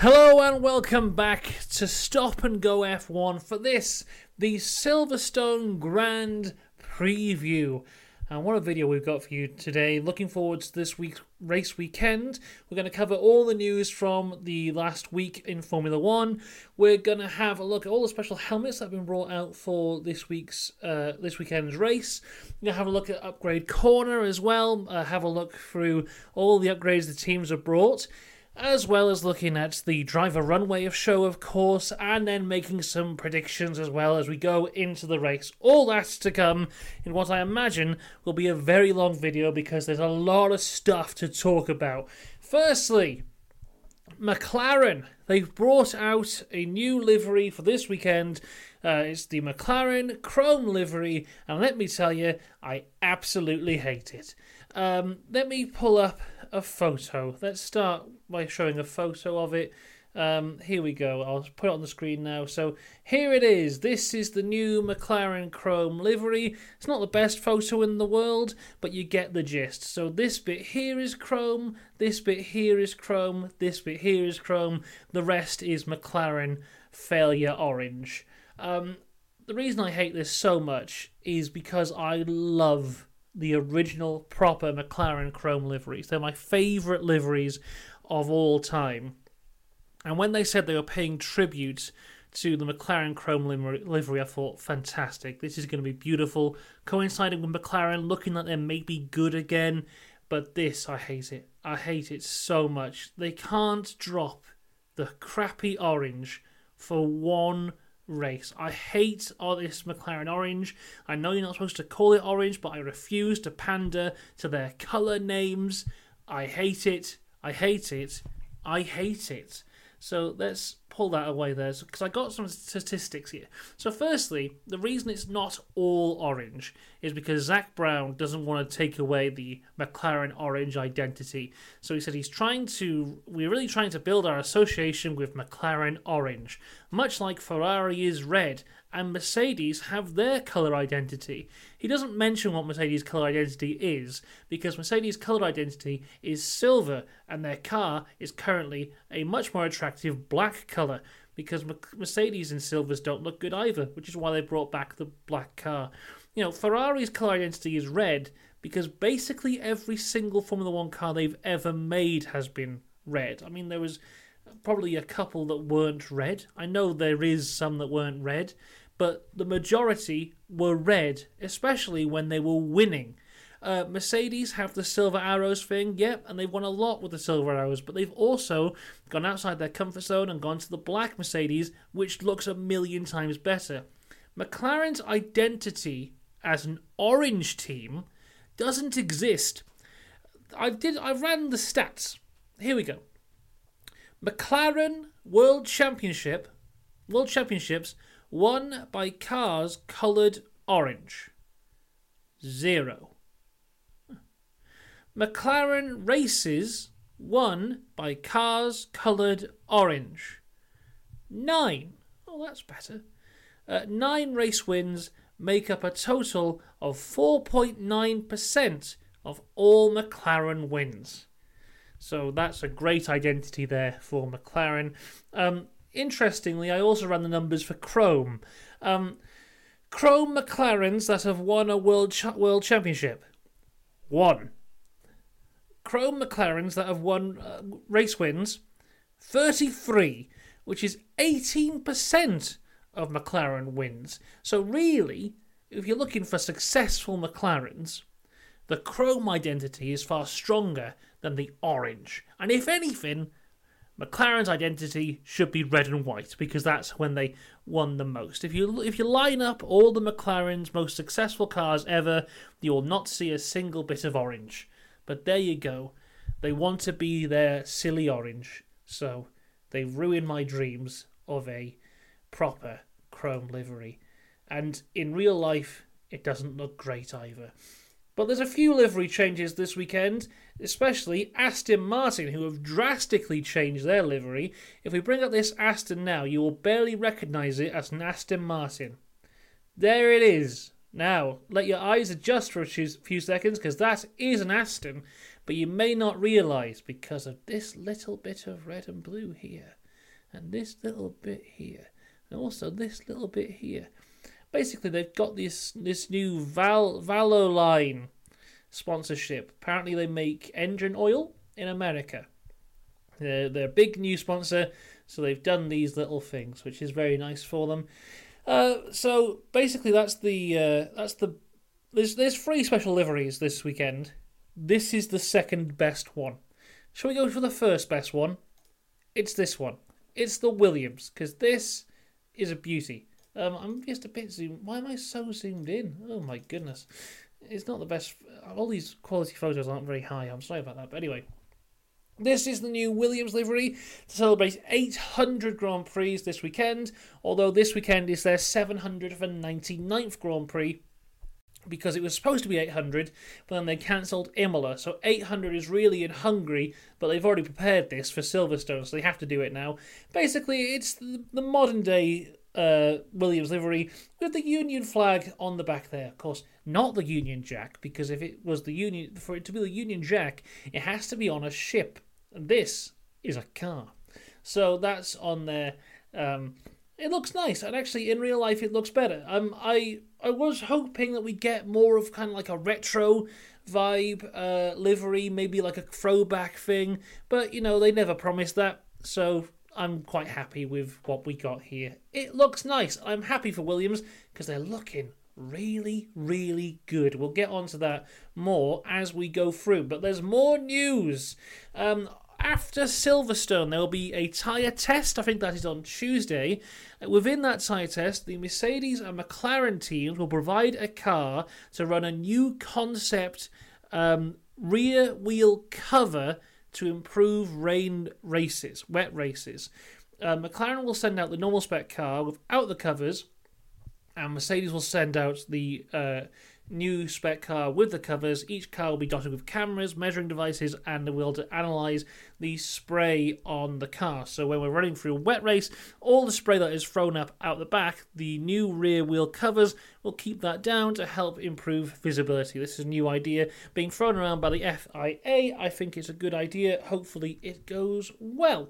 Hello and welcome back to Stop and Go F1 for this, the Silverstone Grand Preview. And what a video we've got for you today. Looking forward to this week's race weekend. We're going to cover all the news from the last week in Formula One. We're going to have a look at all the special helmets that have been brought out for this week's uh, this weekend's race. We're going to have a look at Upgrade Corner as well. Uh, have a look through all the upgrades the teams have brought as well as looking at the driver runway of show, of course, and then making some predictions as well as we go into the race. All that to come in what I imagine will be a very long video because there's a lot of stuff to talk about. Firstly, McLaren. They've brought out a new livery for this weekend. Uh, it's the McLaren Chrome livery, and let me tell you, I absolutely hate it. Um, let me pull up a photo. Let's start by showing a photo of it. Um, here we go. I'll put it on the screen now. So here it is. This is the new McLaren Chrome livery. It's not the best photo in the world, but you get the gist. So this bit here is Chrome. This bit here is Chrome. This bit here is Chrome. The rest is McLaren Failure Orange. Um, the reason I hate this so much is because I love the original proper McLaren Chrome liveries. They're my favourite liveries of all time. And when they said they were paying tribute to the McLaren Chrome livery, I thought, fantastic. This is going to be beautiful. Coinciding with McLaren looking like they may be good again. But this, I hate it. I hate it so much. They can't drop the crappy orange for one race. I hate all this McLaren orange. I know you're not supposed to call it orange, but I refuse to pander to their colour names. I hate it. I hate it. I hate it. So let's pull that away there because I got some statistics here. So, firstly, the reason it's not all orange is because Zak Brown doesn't want to take away the McLaren orange identity. So, he said he's trying to, we're really trying to build our association with McLaren orange, much like Ferrari is red and Mercedes have their colour identity. He doesn't mention what Mercedes' colour identity is, because Mercedes' colour identity is silver, and their car is currently a much more attractive black colour, because Mercedes and silvers don't look good either, which is why they brought back the black car. You know, Ferrari's colour identity is red, because basically every single Formula One car they've ever made has been red. I mean, there was probably a couple that weren't red. I know there is some that weren't red, but the majority were red, especially when they were winning. Uh, Mercedes have the silver arrows thing, yep, and they've won a lot with the silver arrows, but they've also gone outside their comfort zone and gone to the black Mercedes, which looks a million times better. McLaren's identity as an orange team doesn't exist. I did I ran the stats. Here we go. McLaren World Championship World Championships won by cars coloured orange. Zero. McLaren races won by cars coloured orange. Nine. Oh, that's better. Uh, nine race wins make up a total of 4.9% of all McLaren wins. So that's a great identity there for McLaren. Um, interestingly, I also ran the numbers for Chrome. Um, Chrome McLarens that have won a world cha- world championship. One. Chrome McLarens that have won uh, race wins. 33, which is 18% of McLaren wins. So, really, if you're looking for successful McLarens, the Chrome identity is far stronger than the orange. And if anything, McLaren's identity should be red and white because that's when they won the most. If you if you line up all the McLaren's most successful cars ever, you will not see a single bit of orange. But there you go. They want to be their silly orange, so they've ruined my dreams of a proper chrome livery. And in real life, it doesn't look great either. But there's a few livery changes this weekend, especially Aston Martin, who have drastically changed their livery. If we bring up this Aston now, you will barely recognise it as an Aston Martin. There it is. Now, let your eyes adjust for a few seconds because that is an Aston, but you may not realise because of this little bit of red and blue here. and this little bit here, and also this little bit here. Basically, they've got this this new Val Valvoline sponsorship. Apparently, they make engine oil in America. They're, they're a big new sponsor, so they've done these little things, which is very nice for them. Uh, so basically, that's the uh, that's the there's there's three special liveries this weekend. This is the second best one. Shall we go for the first best one? It's this one. It's the Williams because this is a beauty. Um, I'm just a bit zoomed. Why am I so zoomed in? Oh my goodness, it's not the best. All these quality photos aren't very high. I'm sorry about that. But anyway, this is the new Williams livery to celebrate 800 Grand Prix this weekend, although this weekend is their 799th Grand Prix because it was supposed to be 800, but then they cancelled Imola. So 800 is really in Hungary, but they've already prepared this for Silverstone, so they have to do it now. Basically, it's the, modern day uh, Williams livery with the Union flag on the back there. Of course, not the Union Jack, because if it was the Union, for it to be the Union Jack, it has to be on a ship. And this is a car. So that's on there. Um, it looks nice, and actually, in real life, it looks better. Um, I I was hoping that we get more of kind of like a retro vibe uh, livery, maybe like a throwback thing, but you know they never promised that. So I'm quite happy with what we got here. It looks nice. I'm happy for Williams because they're looking really, really good. We'll get onto that more as we go through. But there's more news. Um, after Silverstone, there will be a tyre test. I think that is on Tuesday. Within that tyre test, the Mercedes and McLaren teams will provide a car to run a new concept um, rear wheel cover to improve rain races, wet races. Uh, McLaren will send out the normal spec car without the covers, and Mercedes will send out the uh, new spec car with the covers. Each car will be dotted with cameras, measuring devices, and they will to analyze the spray on the car. So when we're running through a wet race, all the spray that is thrown up out the back, the new rear wheel covers will keep that down to help improve visibility. This is a new idea being thrown around by the FIA. I think it's a good idea. Hopefully, it goes well.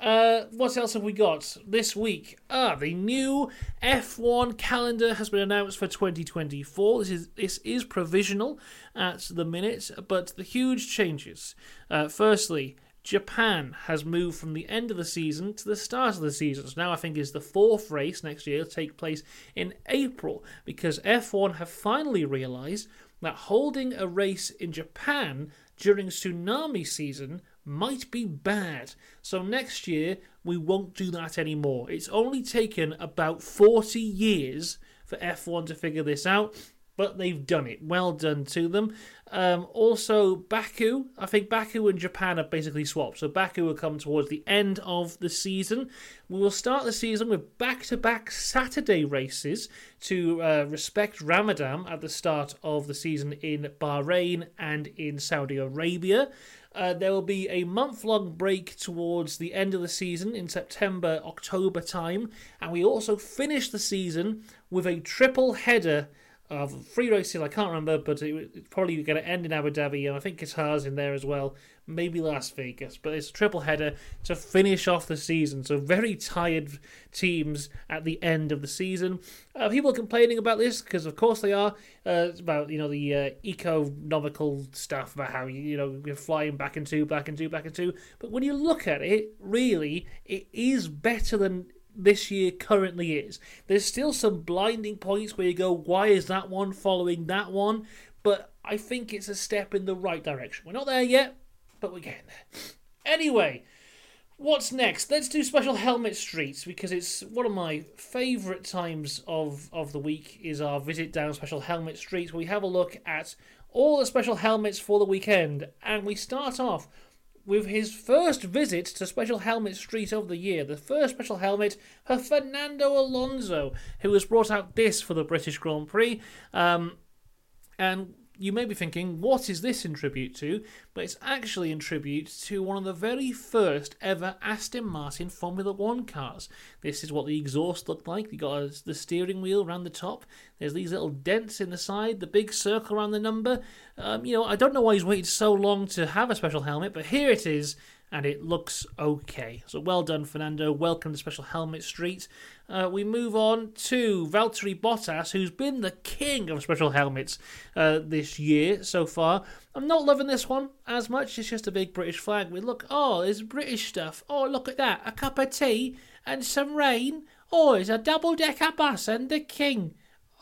Uh, what else have we got this week? Ah, the new F1 calendar has been announced for 2024. This is this is provisional at the minute, but the huge changes. Uh, firstly, Japan has moved from the end of the season to the start of the season. So now I think is the fourth race next year to take place in April because F1 have finally realised that holding a race in Japan during tsunami season might be bad. So next year, we won't do that anymore. It's only taken about 40 years for F1 to figure this out, but they've done it. Well done to them. Um, also, Baku. I think Baku and Japan have basically swapped. So Baku will come towards the end of the season. We will start the season with back to back Saturday races to uh, respect Ramadan at the start of the season in Bahrain and in Saudi Arabia. Uh, there will be a month long break towards the end of the season in September, October time, and we also finish the season with a triple header of three races. I can't remember, but it, it's probably going to end in Abu Dhabi, and I think Qatar's in there as well maybe Las Vegas, but it's a triple header to finish off the season. So very tired teams at the end of the season. Uh, people are complaining about this because, of course, they are. Uh, about you know the uh, economical stuff about how you know you're flying back and two, back and two, back and two. But when you look at it, really, it is better than this year currently is. There's still some blinding points where you go, why is that one following that one? But I think it's a step in the right direction. We're not there yet, but we're getting there. Anyway, what's next? Let's do special helmet streets because it's one of my favourite times of, of the week is our visit down special helmet streets we have a look at all the special helmets for the weekend and we start off with his first visit to Special Helmet Street of the year, the first special helmet for Fernando Alonso, who has brought out this for the British Grand Prix. Um, and you may be thinking, what is this in tribute to? But it's actually in tribute to one of the very first ever Aston Martin Formula One cars. This is what the exhaust looked like. You got the steering wheel around the top. There's these little dents in the side, the big circle around the number. Um, you know, I don't know why he's waited so long to have a special helmet, but here it is. And it looks okay. So well done, Fernando. Welcome to Special Helmet Street. Uh, we move on to Valtteri Bottas, who's been the king of special helmets uh, this year so far. I'm not loving this one as much. It's just a big British flag. We look, oh, there's British stuff. Oh, look at that. A cup of tea and some rain. Oh, it's a double decker bus and the king.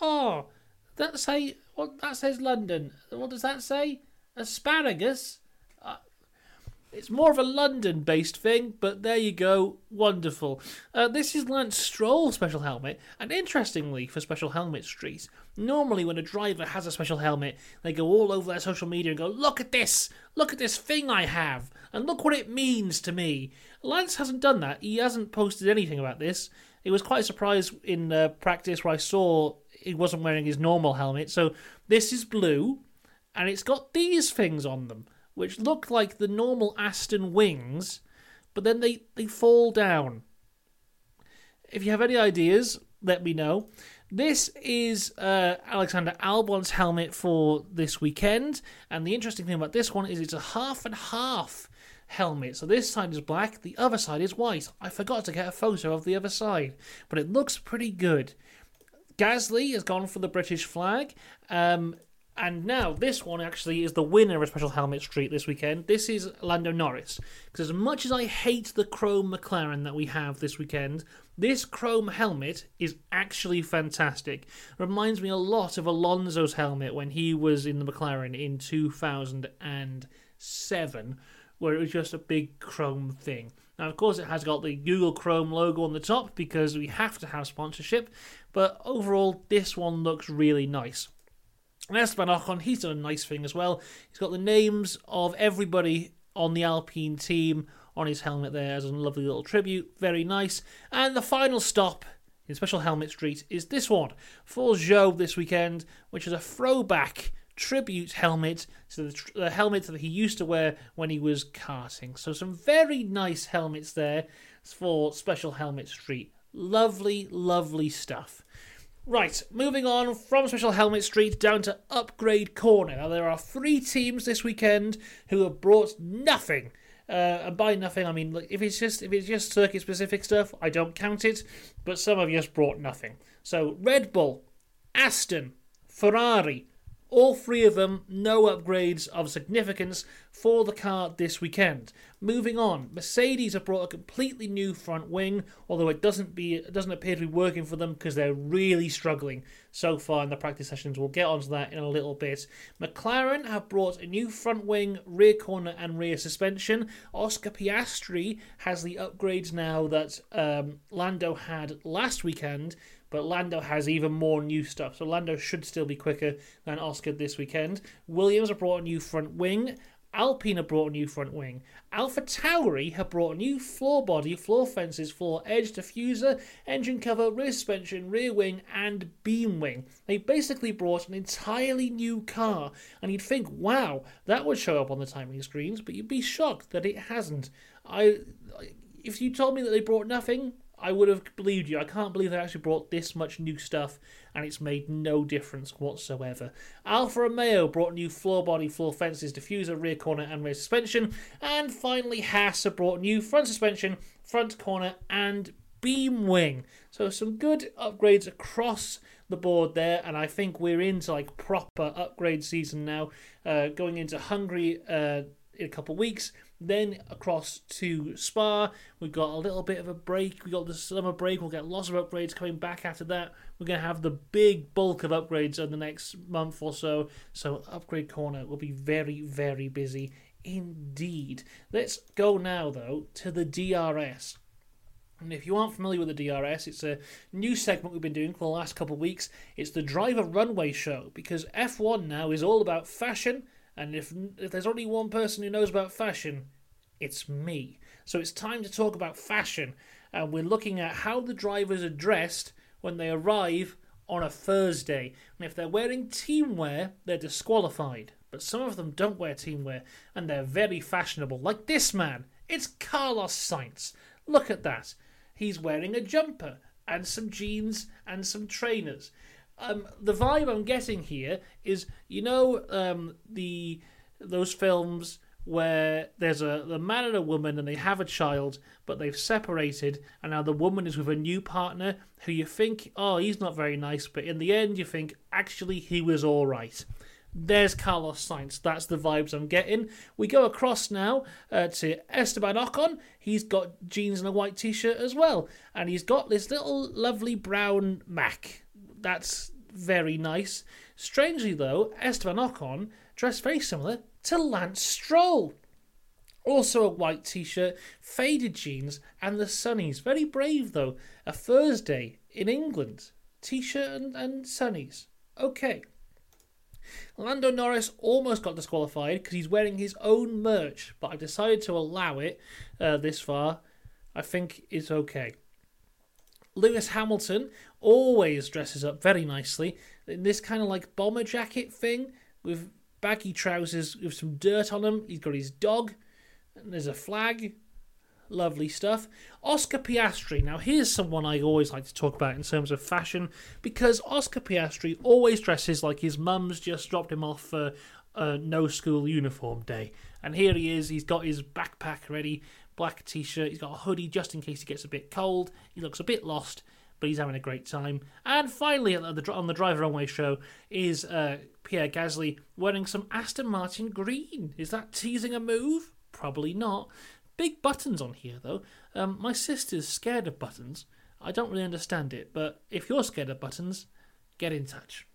Oh, that say what? That says London. What does that say? Asparagus. It's more of a London based thing, but there you go. Wonderful. Uh, this is Lance Stroll special helmet, and interestingly, for Special Helmet Street, normally when a driver has a special helmet, they go all over their social media and go, Look at this! Look at this thing I have! And look what it means to me! Lance hasn't done that. He hasn't posted anything about this. It was quite a surprise in uh, practice where I saw he wasn't wearing his normal helmet. So this is blue, and it's got these things on them which look like the normal Aston wings, but then they, they fall down. If you have any ideas, let me know. This is uh, Alexander Albon's helmet for this weekend, and the interesting thing about this one is it's a half and half helmet. So this side is black, the other side is white. I forgot to get a photo of the other side, but it looks pretty good. Gasly has gone for the British flag. Um, and now this one actually is the winner of Special Helmet Street this weekend. This is Lando Norris. Because as much as I hate the chrome McLaren that we have this weekend, this chrome helmet is actually fantastic. Reminds me a lot of Alonso's helmet when he was in the McLaren in 2007, where it was just a big chrome thing. Now, of course, it has got the Google Chrome logo on the top because we have to have sponsorship, but overall, this one looks really nice. And Esteban Ocon, he's done a nice thing as well. He's got the names of everybody on the Alpine team on his helmet there as a lovely little tribute. Very nice. And the final stop in Special Helmet Street is this one for Zhou this weekend, which is a throwback tribute helmet to the, the helmet that he used to wear when he was karting. So some very nice helmets there for Special Helmet Street. Lovely, lovely stuff. Right, moving on from Special Helmet Street down to Upgrade Corner. Now, there are three teams this weekend who have brought nothing. Uh, and by nothing, I mean like, if it's just if it's just circuit specific stuff, I don't count it. But some have just brought nothing. So Red Bull, Aston, Ferrari, all three of them, no upgrades of significance for the car this weekend. Moving on, Mercedes have brought a completely new front wing, although it doesn't be it doesn't appear to be working for them because they're really struggling so far in the practice sessions. We'll get onto that in a little bit. McLaren have brought a new front wing, rear corner, and rear suspension. Oscar Piastri has the upgrades now that um, Lando had last weekend but Lando has even more new stuff. So Lando should still be quicker than Oscar this weekend. Williams have brought a new front wing. Alpine have brought a new front wing. Alpha Tauri have brought a new floor body, floor fences, floor edge diffuser, engine cover, rear suspension, rear wing, and beam wing. They basically brought an entirely new car, and you'd think, wow, that would show up on the timing screens, but you'd be shocked that it hasn't. I, if you told me that they brought nothing, I would have believed you. I can't believe they actually brought this much new stuff and it's made no difference whatsoever. Alfa Romeo brought new floor body, floor fences, diffuser, rear corner, and rear suspension. And finally, Haas have brought new front suspension, front corner, and beam wing. So some good upgrades across the board there, and I think we're into like proper upgrade season now. Uh, going into Hungary uh, in a couple of weeks. Then across to Spa, we've got a little bit of a break. We've got the summer break. We'll get lots of upgrades coming back after that. We're going to have the big bulk of upgrades in the next month or so. So, Upgrade Corner will be very, very busy indeed. Let's go now, though, to the DRS. And if you aren't familiar with the DRS, it's a new segment we've been doing for the last couple of weeks. It's the Driver Runway Show because F1 now is all about fashion and if, if there's only one person who knows about fashion, it's me. So it's time to talk about fashion. And we're looking at how the drivers are dressed when they arrive on a Thursday. And if they're wearing team wear, they're disqualified. But some of them don't wear team wear and they're very fashionable. Like this man. It's Carlos Sainz. Look at that. He's wearing a jumper and some jeans and some trainers um, the vibe I'm getting here is, you know, um, the those films where there's a the man and a woman and they have a child, but they've separated, and now the woman is with a new partner who you think, oh, he's not very nice, but in the end you think actually he was all right. There's Carlos Sainz. That's the vibes I'm getting. We go across now uh, to Esteban Ocon. He's got jeans and a white t-shirt as well, and he's got this little lovely brown Mac. That's very nice. Strangely though, Esteban Ocon dressed very similar to Lance Stroll. Also a white t-shirt, faded jeans, and the sunnies. Very brave though. A Thursday in England. T-shirt and, and sunnies. Okay. Lando Norris almost got disqualified because he's wearing his own merch, but I've decided to allow it uh, this far. I think it's okay. Lewis Hamilton always dresses up very nicely in this kind of like bomber jacket thing with baggy trousers with some dirt on them. He's got his dog, and there's a flag. Lovely stuff. Oscar Piastri. Now, here's someone I always like to talk about in terms of fashion because Oscar Piastri always dresses like his mum's just dropped him off for a no school uniform day. And here he is. He's got his backpack ready, black t shirt. He's got a hoodie just in case he gets a bit cold. He looks a bit lost, but he's having a great time. And finally, on the, on the Driver Runway show, is uh, Pierre Gasly wearing some Aston Martin green. Is that teasing a move? Probably not. Big buttons on here, though. Um, my sister's scared of buttons. I don't really understand it, but if you're scared of buttons, get in touch.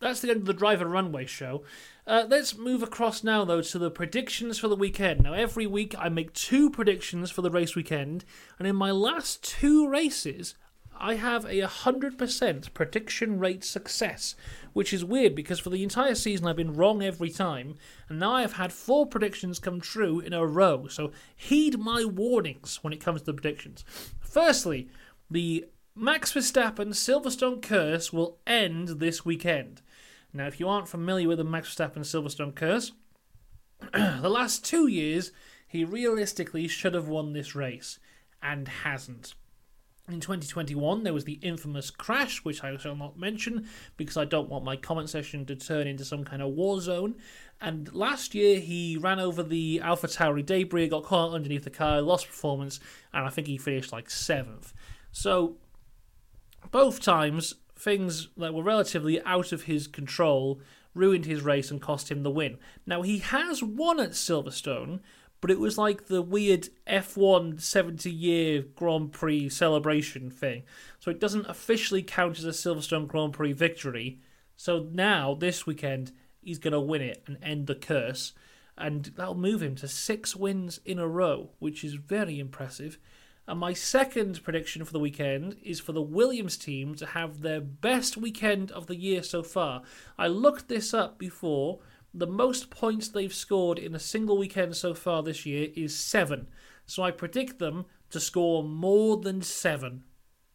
That's the end of the Driver Runway show. Uh, let's move across now, though, to the predictions for the weekend. Now, every week I make two predictions for the race weekend, and in my last two races, I have a 100% prediction rate success, which is weird because for the entire season I've been wrong every time, and now I've had four predictions come true in a row. So heed my warnings when it comes to the predictions. Firstly, the Max Verstappen Silverstone curse will end this weekend. Now, if you aren't familiar with the Max Verstappen Silverstone curse, the last two years he realistically should have won this race and hasn't. In 2021, there was the infamous crash, which I shall not mention because I don't want my comment section to turn into some kind of war zone. And last year, he ran over the Alpha Tauri debris, got caught underneath the car, lost performance, and I think he finished like seventh. So, both times, things that were relatively out of his control ruined his race and cost him the win. Now, he has won at Silverstone, but it was like the weird F1 70 year Grand Prix celebration thing. So it doesn't officially count as a Silverstone Grand Prix victory. So now, this weekend, he's going to win it and end the curse. And that'll move him to six wins in a row, which is very impressive. And my second prediction for the weekend is for the Williams team to have their best weekend of the year so far. I looked this up before the most points they've scored in a single weekend so far this year is seven. So I predict them to score more than seven.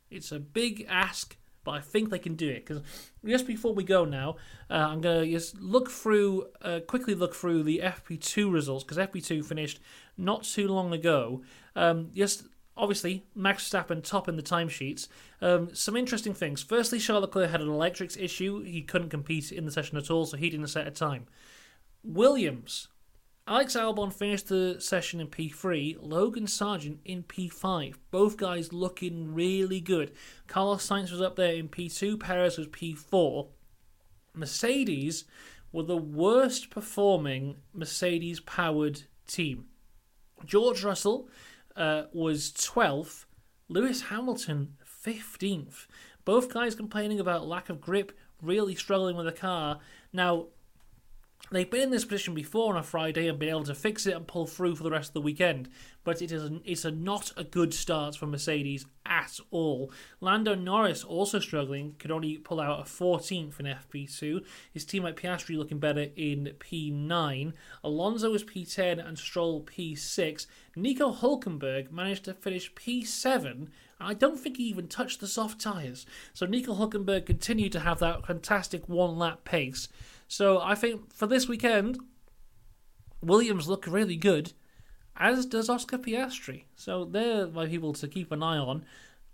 It's a big ask, but I think they can do it. Because just before we go now, uh, I'm going to just look through, uh, quickly look through the FP2 results, because FP2 finished not too long ago. Um, just obviously, Max Verstappen top in the timesheets. Um, some interesting things. Firstly, Charles Leclerc had an electrics issue. He couldn't compete in the session at all, so he didn't set a time. Williams. Alex Albon finished the session in P3, Logan Sargeant in P5. Both guys looking really good. Carlos Sainz was up there in P2, Perez was P4. Mercedes were the worst performing Mercedes powered team. George Russell uh, was 12th, Lewis Hamilton 15th. Both guys complaining about lack of grip, really struggling with the car. Now, They've been in this position before on a Friday and been able to fix it and pull through for the rest of the weekend, but it is a, it's a not a good start for Mercedes at all. Lando Norris also struggling, could only pull out a 14th in FP2. His teammate Piastri looking better in P9. Alonso is P10 and Stroll P6. Nico Hulkenberg managed to finish P7 I don't think he even touched the soft tyres. So Nico Hulkenberg continued to have that fantastic one lap pace. So I think for this weekend, Williams look really good, as does Oscar Piastri. So they're my people to keep an eye on.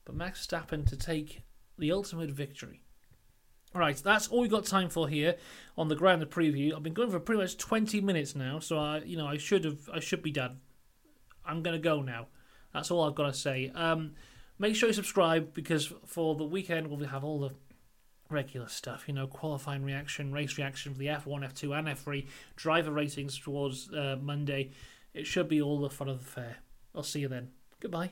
But Max Verstappen to take the ultimate victory. Right, that's all we've got time for here on the Grand preview. I've been going for pretty much 20 minutes now, so I, you know, I should have, I should be done. I'm gonna go now. That's all I've got to say. Um, make sure you subscribe because for the weekend we'll have all the regular stuff. You know, qualifying reaction, race reaction for the F1, F2, and F3, driver ratings towards uh, Monday. It should be all the fun of the fair. I'll see you then. Goodbye.